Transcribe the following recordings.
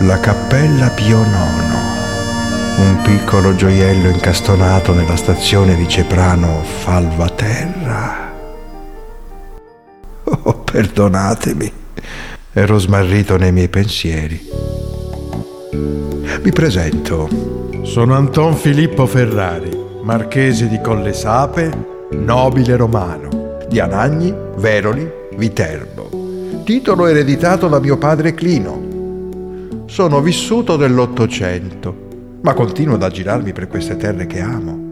La cappella Pio IX, un piccolo gioiello incastonato nella stazione di Ceprano Falvaterra. Oh, perdonatemi, ero smarrito nei miei pensieri. Mi presento. Sono Anton Filippo Ferrari, marchese di Collesape, nobile romano, di Anagni, Veroli, Viterbo. Titolo ereditato da mio padre Clino sono vissuto nell'Ottocento, ma continuo ad aggirarmi per queste terre che amo.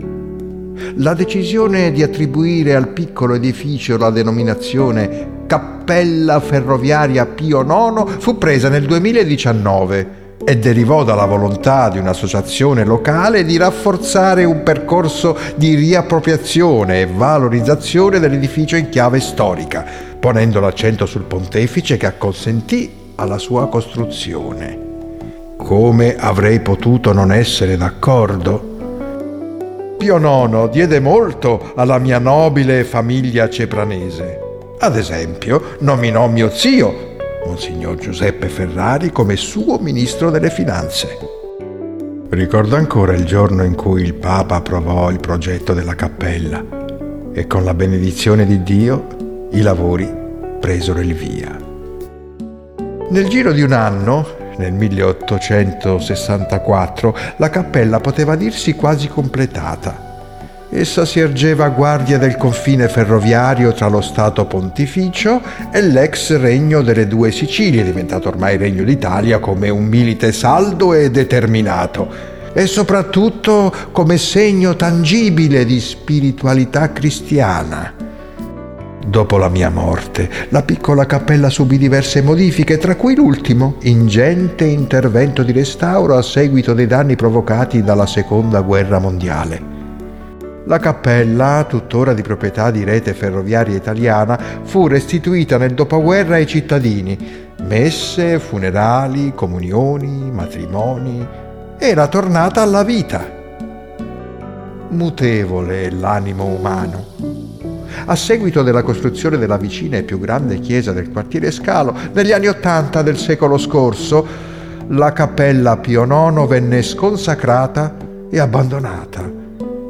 La decisione di attribuire al piccolo edificio la denominazione Cappella Ferroviaria Pio IX fu presa nel 2019 e derivò dalla volontà di un'associazione locale di rafforzare un percorso di riappropriazione e valorizzazione dell'edificio in chiave storica, ponendo l'accento sul pontefice che acconsentì alla sua costruzione. Come avrei potuto non essere d'accordo? Pio IX diede molto alla mia nobile famiglia cepranese. Ad esempio, nominò mio zio, Monsignor Giuseppe Ferrari, come suo ministro delle finanze. Ricordo ancora il giorno in cui il Papa approvò il progetto della cappella e con la benedizione di Dio i lavori presero il via. Nel giro di un anno nel 1864, la cappella poteva dirsi quasi completata. Essa si ergeva a guardia del confine ferroviario tra lo Stato pontificio e l'ex regno delle due Sicilie, diventato ormai regno d'Italia come un milite saldo e determinato, e soprattutto come segno tangibile di spiritualità cristiana Dopo la mia morte, la piccola cappella subì diverse modifiche, tra cui l'ultimo, ingente intervento di restauro a seguito dei danni provocati dalla Seconda Guerra Mondiale. La cappella, tuttora di proprietà di rete ferroviaria italiana, fu restituita nel dopoguerra ai cittadini. Messe, funerali, comunioni, matrimoni. Era tornata alla vita. Mutevole l'animo umano a seguito della costruzione della vicina e più grande chiesa del quartiere Scalo, negli anni Ottanta del secolo scorso, la cappella Pio IX venne sconsacrata e abbandonata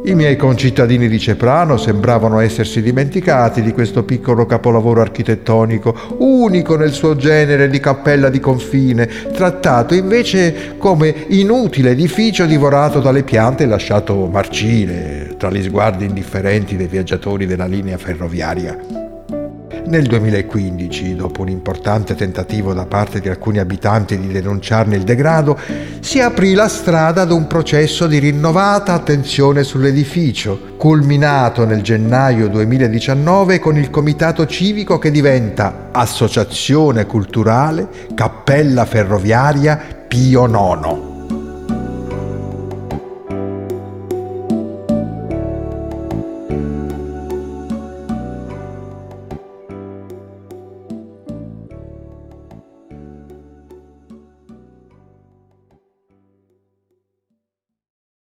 i miei concittadini di Ceprano sembravano essersi dimenticati di questo piccolo capolavoro architettonico, unico nel suo genere di cappella di confine, trattato invece come inutile edificio divorato dalle piante e lasciato marcire tra gli sguardi indifferenti dei viaggiatori della linea ferroviaria. Nel 2015, dopo un importante tentativo da parte di alcuni abitanti di denunciarne il degrado, si aprì la strada ad un processo di rinnovata attenzione sull'edificio, culminato nel gennaio 2019 con il comitato civico che diventa Associazione Culturale Cappella Ferroviaria Pio IX.